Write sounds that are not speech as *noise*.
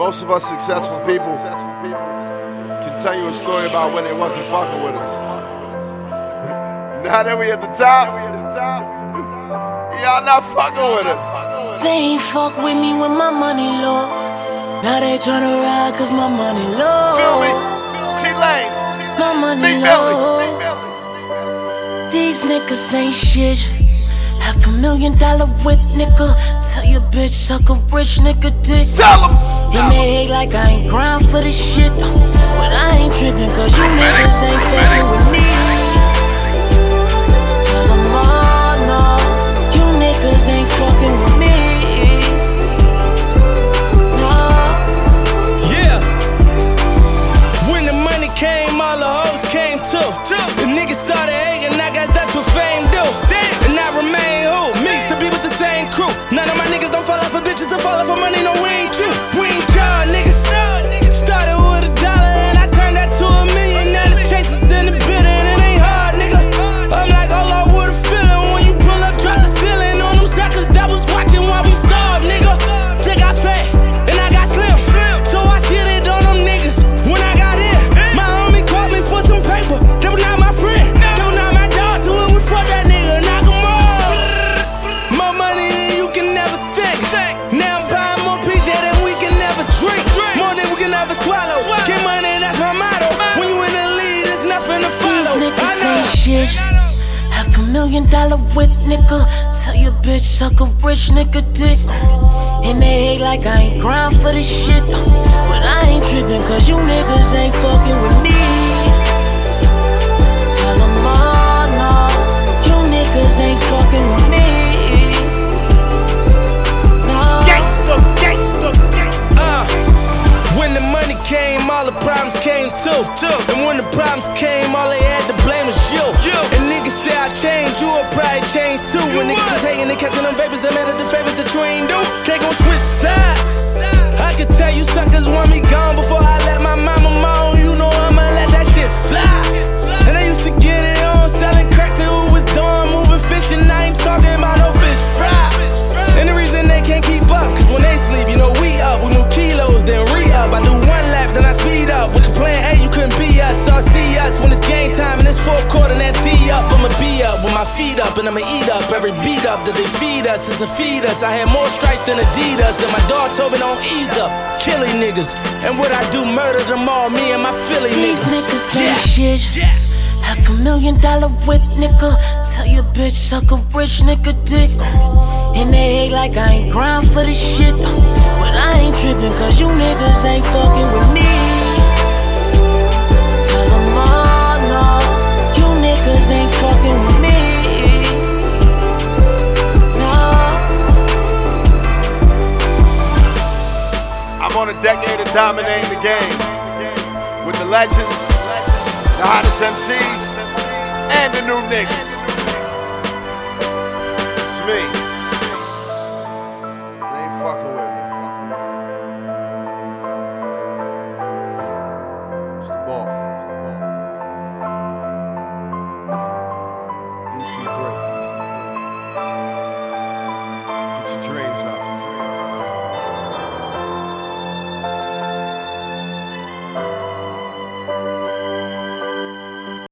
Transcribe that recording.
Most of us successful people can tell you a story about when they wasn't fucking with us. *laughs* now that we at the top, y'all not fucking with us. They ain't fuck with me when my money low. Now they tryna ride cause my money low. Feel me? T Lanez, My money Big low. Big Belly. These niggas ain't shit. Half a million dollar whip, nigga. Tell your bitch suck a rich nigga dick. Tell them. And they hate like I ain't grind for this shit. But I ain't tripping cause you niggas ain't fucking shit. Half a million dollar whip, nigga. Tell your bitch suck a rich nigga dick. And they hate like I ain't grind for this shit. But I ain't tripping cause you niggas ain't fucking with me. All the problems came too. And when the problems came, all they had to blame was you. And niggas say I changed, you will probably change too. When niggas is hating, they catching them vapors, they made it the favors that you ain't do. They gon' switch sides. I could tell you suckers want me gone before I I speed up. With the plan A, you couldn't be us. So see us when it's game time and it's fourth quarter, and that D up. I'ma be up with my feet up, and I'ma eat up every beat up that they feed us. It's a feed us. I had more stripes than Adidas, and my dog told me don't ease up. Killing niggas. And what I do, murder them all, me and my Philly These niggas. niggas ain't shit. Half a million dollar whip, nigga. Tell your bitch suck a rich nigga dick. And they hate like I ain't grind for this shit. But I ain't tripping cause you niggas ain't fucking with I'm on a decade of dominating the game with the legends, the hottest MCs, and the new niggas. It's me. They ain't fucking with me. It's the ball. It's the ball. DC3. Get your dreams out.